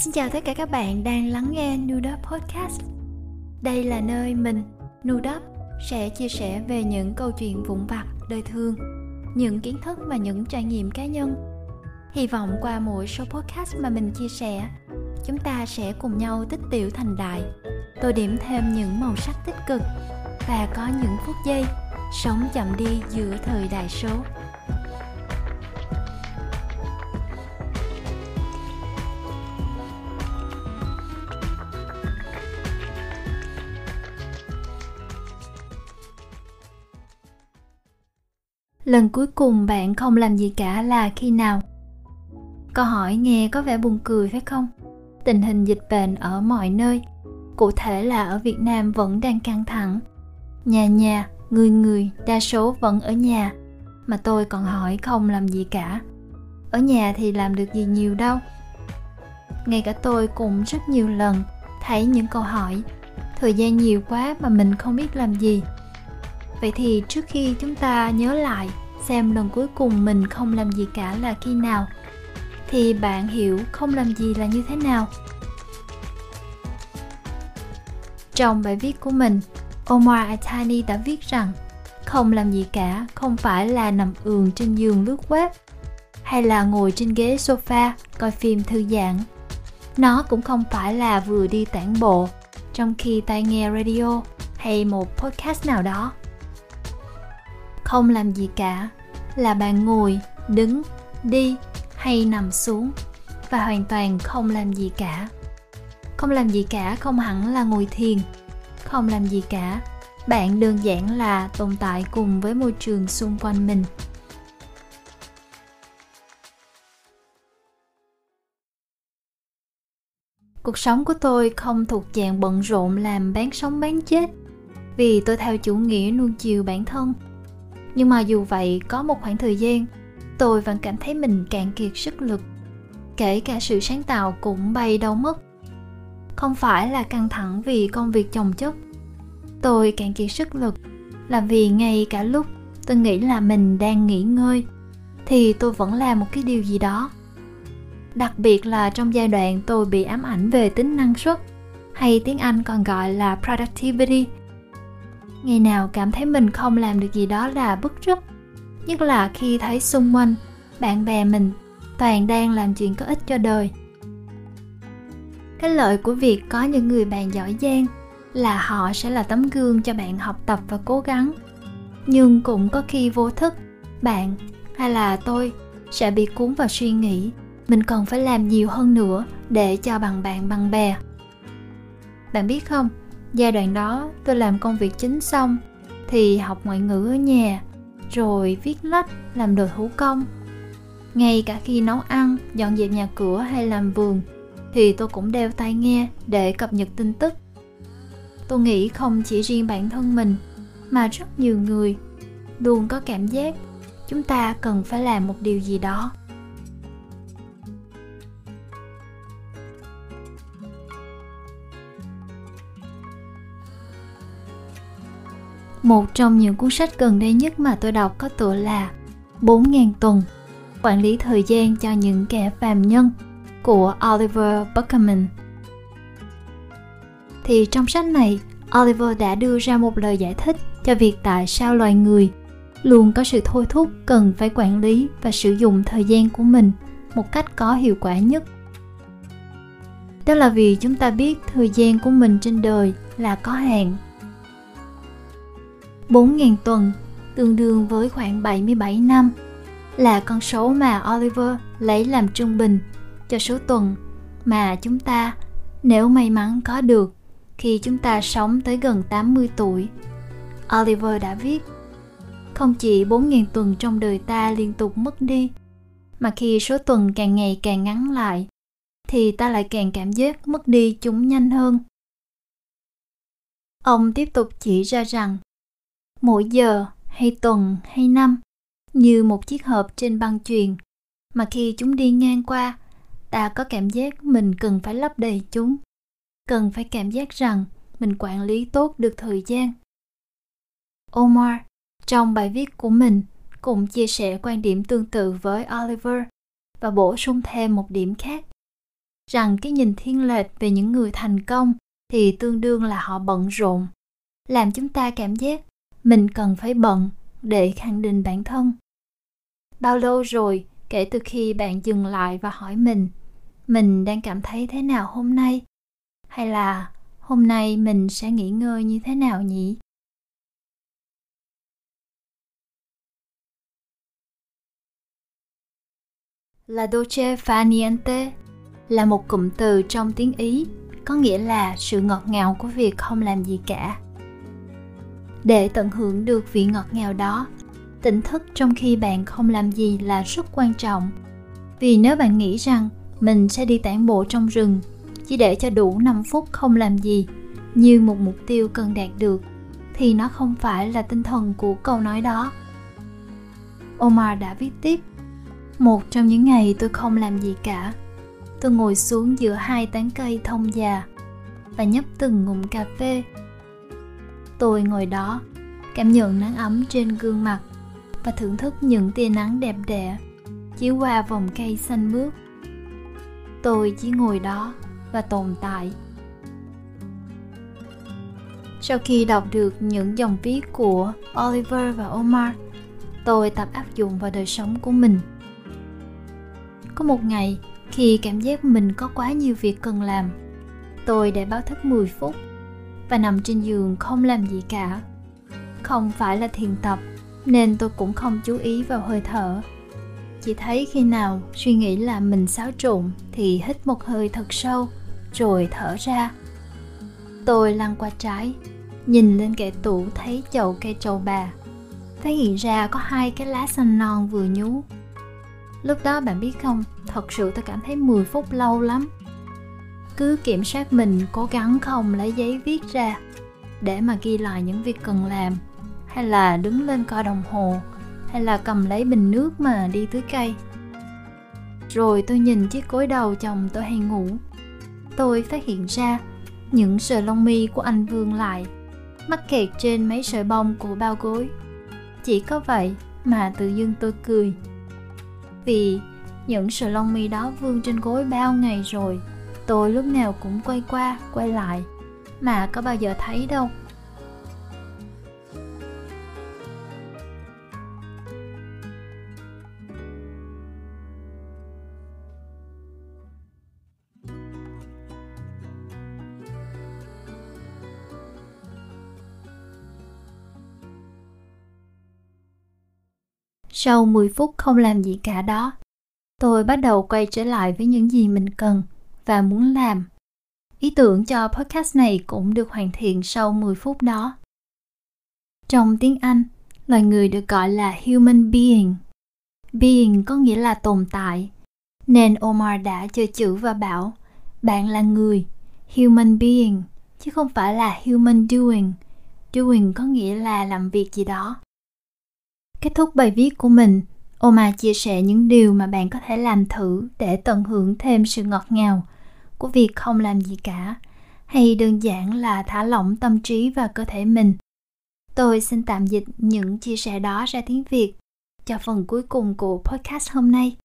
Xin chào tất cả các bạn đang lắng nghe Nudop Podcast. Đây là nơi mình, Nudop, sẽ chia sẻ về những câu chuyện vụn vặt, đời thường, những kiến thức và những trải nghiệm cá nhân. Hy vọng qua mỗi số podcast mà mình chia sẻ, chúng ta sẽ cùng nhau tích tiểu thành đại, tô điểm thêm những màu sắc tích cực và có những phút giây sống chậm đi giữa thời đại số. Lần cuối cùng bạn không làm gì cả là khi nào? Câu hỏi nghe có vẻ buồn cười phải không? Tình hình dịch bệnh ở mọi nơi, cụ thể là ở việt nam vẫn đang căng thẳng. Nhà nhà, người người, đa số vẫn ở nhà. Mà tôi còn hỏi không làm gì cả. Ở nhà thì làm được gì nhiều đâu. Ngay cả tôi cũng rất nhiều lần thấy những câu hỏi. Thời gian nhiều quá mà mình không biết làm gì. Vậy thì trước khi chúng ta nhớ lại xem lần cuối cùng mình không làm gì cả là khi nào. Thì bạn hiểu không làm gì là như thế nào. Trong bài viết của mình, omar atani đã viết rằng, không làm gì cả không phải là nằm ườn trên giường lướt web, hay là ngồi trên ghế sofa coi phim thư giãn. Nó cũng không phải là vừa đi tản bộ, trong khi tai nghe radio hay một podcast nào đó không làm gì cả, là bạn ngồi, đứng, đi hay nằm xuống và hoàn toàn không làm gì cả. Không làm gì cả không hẳn là ngồi thiền, không làm gì cả. Bạn đơn giản là tồn tại cùng với môi trường xung quanh mình. Cuộc sống của tôi không thuộc dạng bận rộn làm bán sống bán chết, vì tôi theo chủ nghĩa nuông chiều bản thân nhưng mà dù vậy, có một khoảng thời gian, tôi vẫn cảm thấy mình cạn kiệt sức lực. Kể cả sự sáng tạo cũng bay đâu mất. Không phải là căng thẳng vì công việc chồng chất. Tôi cạn kiệt sức lực là vì ngay cả lúc tôi nghĩ là mình đang nghỉ ngơi, thì tôi vẫn làm một cái điều gì đó. Đặc biệt là trong giai đoạn tôi bị ám ảnh về tính năng suất, hay tiếng anh còn gọi là productivity ngày nào cảm thấy mình không làm được gì đó là bức rứt. Nhất là khi thấy xung quanh, bạn bè mình toàn đang làm chuyện có ích cho đời. Cái lợi của việc có những người bạn giỏi giang là họ sẽ là tấm gương cho bạn học tập và cố gắng. Nhưng cũng có khi vô thức, bạn hay là tôi sẽ bị cuốn vào suy nghĩ, mình còn phải làm nhiều hơn nữa để cho bằng bạn bằng bè. Bạn biết không? Giai đoạn đó, tôi làm công việc chính xong, thì học ngoại ngữ ở nhà, rồi viết lách, làm đồ thủ công. Ngay cả khi nấu ăn, dọn dẹp nhà cửa hay làm vườn, thì tôi cũng đeo tai nghe để cập nhật tin tức. Tôi nghĩ không chỉ riêng bản thân mình, mà rất nhiều người luôn có cảm giác chúng ta cần phải làm một điều gì đó. Một trong những cuốn sách gần đây nhất mà tôi đọc có tựa là 4.000 tuần Quản lý thời gian cho những kẻ phàm nhân của Oliver Buckerman. Thì trong sách này, Oliver đã đưa ra một lời giải thích cho việc tại sao loài người luôn có sự thôi thúc cần phải quản lý và sử dụng thời gian của mình một cách có hiệu quả nhất. Đó là vì chúng ta biết thời gian của mình trên đời là có hạn 4.000 tuần tương đương với khoảng 77 năm là con số mà Oliver lấy làm trung bình cho số tuần mà chúng ta nếu may mắn có được khi chúng ta sống tới gần 80 tuổi. Oliver đã viết không chỉ 4.000 tuần trong đời ta liên tục mất đi, mà khi số tuần càng ngày càng ngắn lại, thì ta lại càng cảm giác mất đi chúng nhanh hơn. Ông tiếp tục chỉ ra rằng mỗi giờ hay tuần hay năm, như một chiếc hộp trên băng chuyền. Mà khi chúng đi ngang qua, ta có cảm giác mình cần phải lấp đầy chúng. Cần phải cảm giác rằng mình quản lý tốt được thời gian. Omar, trong bài viết của mình, cũng chia sẻ quan điểm tương tự với oliver và bổ sung thêm một điểm khác. Rằng cái nhìn thiên lệch về những người thành công thì tương đương là họ bận rộn, làm chúng ta cảm giác mình cần phải bận để khẳng định bản thân. Bao lâu rồi kể từ khi bạn dừng lại và hỏi mình mình đang cảm thấy thế nào hôm nay? Hay là hôm nay mình sẽ nghỉ ngơi như thế nào nhỉ? La dolce fa niente là một cụm từ trong tiếng Ý, có nghĩa là sự ngọt ngào của việc không làm gì cả. Để tận hưởng được vị ngọt ngào đó, tỉnh thức trong khi bạn không làm gì là rất quan trọng. Vì nếu bạn nghĩ rằng mình sẽ đi tản bộ trong rừng chỉ để cho đủ 5 phút không làm gì như một mục tiêu cần đạt được thì nó không phải là tinh thần của câu nói đó. Omar đã viết tiếp một trong những ngày tôi không làm gì cả tôi ngồi xuống giữa hai tán cây thông già và nhấp từng ngụm cà phê tôi ngồi đó cảm nhận nắng ấm trên gương mặt và thưởng thức những tia nắng đẹp đẽ chiếu qua vòng cây xanh mướt. Tôi chỉ ngồi đó và tồn tại. Sau khi đọc được những dòng viết của oliver và omar tôi tập áp dụng vào đời sống của mình. Có một ngày, khi cảm giác mình có quá nhiều việc cần làm, tôi để báo thức 10 phút và nằm trên giường không làm gì cả. Không phải là thiền tập, nên tôi cũng không chú ý vào hơi thở. Chỉ thấy khi nào suy nghĩ là mình xáo trộn thì hít một hơi thật sâu, rồi thở ra. Tôi lăn qua trái, nhìn lên kệ tủ thấy chậu cây trầu bà. Phát hiện ra có hai cái lá xanh non vừa nhú Lúc đó bạn biết không, thật sự tôi cảm thấy 10 phút lâu lắm. Cứ kiểm soát mình, cố gắng không lấy giấy viết ra để mà ghi lại những việc cần làm hay là đứng lên coi đồng hồ, hay là cầm lấy bình nước mà đi tưới cây. Rồi tôi nhìn chiếc gối đầu chồng tôi hay ngủ. Tôi phát hiện ra những sợi lông mi của anh vương lại, mắc kẹt trên mấy sợi bông của bao gối. Chỉ có vậy mà tự dưng tôi cười vì những sợi lông mi đó vương trên gối bao ngày rồi tôi lúc nào cũng quay qua quay lại. Mà có bao giờ thấy đâu. Sau 10 phút không làm gì cả đó, tôi bắt đầu quay trở lại với những gì mình cần và muốn làm. Ý tưởng cho podcast này cũng được hoàn thiện sau 10 phút đó. Trong tiếng Anh, loài người được gọi là human being. Being có nghĩa là tồn tại, nên Omar đã chơi chữ và bảo bạn là người, human being, chứ không phải là human doing. Doing có nghĩa là làm việc gì đó. Kết thúc bài viết của mình, Oma chia sẻ những điều mà bạn có thể làm thử để tận hưởng thêm sự ngọt ngào của việc không làm gì cả, hay đơn giản là thả lỏng tâm trí và cơ thể mình. Tôi xin tạm dịch những chia sẻ đó ra tiếng Việt cho phần cuối cùng của podcast hôm nay.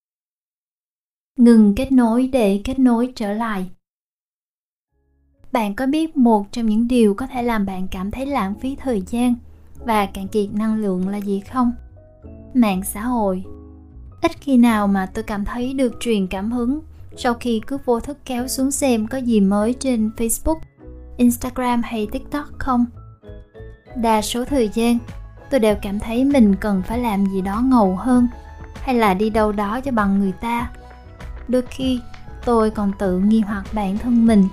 Ngừng kết nối để kết nối trở lại. Bạn có biết một trong những điều có thể làm bạn cảm thấy lãng phí thời gian và cạn kiệt năng lượng là gì không? Mạng xã hội. Ít khi nào mà tôi cảm thấy được truyền cảm hứng sau khi cứ vô thức kéo xuống xem có gì mới trên facebook, instagram hay tiktok không. Đa số thời gian, tôi đều cảm thấy mình cần phải làm gì đó ngầu hơn hay là đi đâu đó cho bằng người ta. Đôi khi, tôi còn tự nghi hoặc bản thân mình,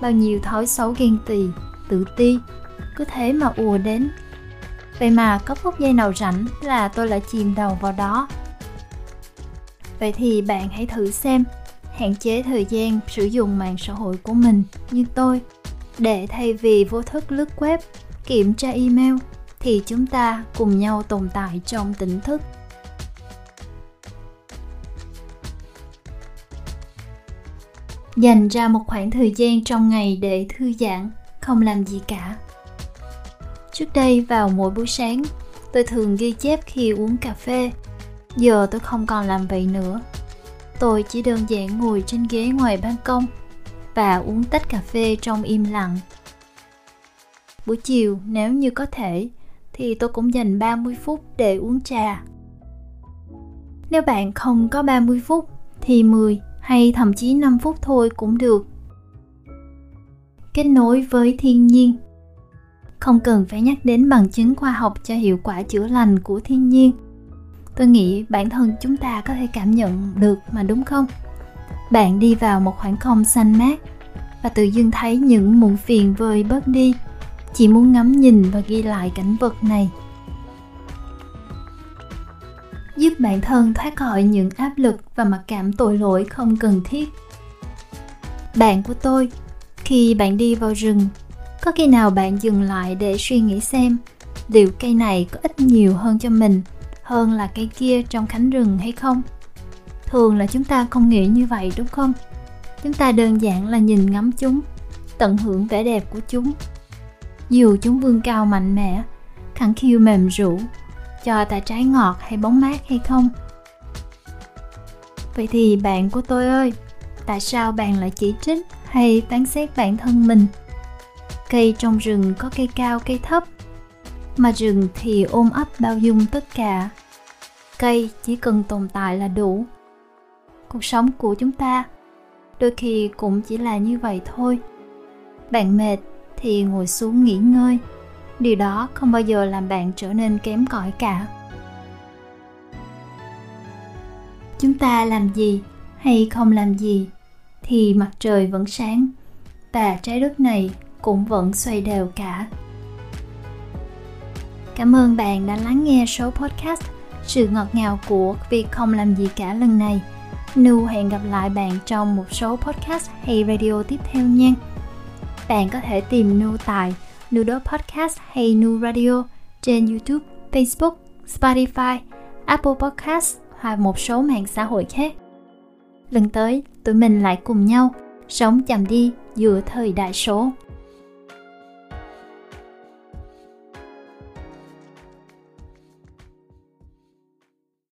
bao nhiêu thói xấu ghen tỳ tự ti, cứ thế mà ùa đến. Vậy mà có phút giây nào rảnh là tôi lại chìm đầu vào đó. Vậy thì bạn hãy thử xem, hạn chế thời gian sử dụng mạng xã hội của mình như tôi để thay vì vô thức lướt web, kiểm tra email thì chúng ta cùng nhau tồn tại trong tỉnh thức. Dành ra một khoảng thời gian trong ngày để thư giãn, không làm gì cả Trước đây vào mỗi buổi sáng, tôi thường ghi chép khi uống cà phê. Giờ tôi không còn làm vậy nữa. tôi chỉ đơn giản ngồi trên ghế ngoài ban công và uống tách cà phê trong im lặng. Buổi chiều nếu như có thể thì tôi cũng dành 30 phút để uống trà. Nếu bạn không có 30 phút thì 10 hay thậm chí 5 phút thôi cũng được. Kết nối với thiên nhiên không cần phải nhắc đến bằng chứng khoa học cho hiệu quả chữa lành của thiên nhiên. Tôi nghĩ bản thân chúng ta có thể cảm nhận được mà đúng không? Bạn đi vào một khoảng không xanh mát và tự dưng thấy những muộn phiền vơi bớt đi. Chỉ muốn ngắm nhìn và ghi lại cảnh vật này. Giúp bản thân thoát khỏi những áp lực và mặc cảm tội lỗi không cần thiết. Bạn của tôi, khi bạn đi vào rừng có khi nào bạn dừng lại để suy nghĩ xem, liệu cây này có ít nhiều hơn cho mình hơn là cây kia trong cánh rừng hay không? Thường là chúng ta không nghĩ như vậy, đúng không? Chúng ta đơn giản là nhìn ngắm chúng, tận hưởng vẻ đẹp của chúng. Dù chúng vươn cao mạnh mẽ, khẳng khiu mềm rũ, cho ta trái ngọt hay bóng mát hay không? Vậy thì bạn của tôi ơi, tại sao bạn lại chỉ trích hay phán xét bản thân mình? Cây trong rừng có cây cao, cây thấp. Mà rừng thì ôm ấp bao dung tất cả. Cây chỉ cần tồn tại là đủ. Cuộc sống của chúng ta đôi khi cũng chỉ là như vậy thôi. Bạn mệt thì ngồi xuống nghỉ ngơi. Điều đó không bao giờ làm bạn trở nên kém cỏi cả. Chúng ta làm gì hay không làm gì thì mặt trời vẫn sáng và trái đất này cũng vẫn xoay đều cả cảm ơn bạn đã lắng nghe số podcast sự ngọt ngào của việc không làm gì cả lần này nu hẹn gặp lại bạn trong một số podcast hay radio tiếp theo nha bạn có thể tìm nu tại Nudo Podcast hay Nu Radio trên YouTube, Facebook, Spotify, Apple Podcast hoặc một số mạng xã hội khác. Lần tới, tụi mình lại cùng nhau sống chậm đi giữa thời đại số.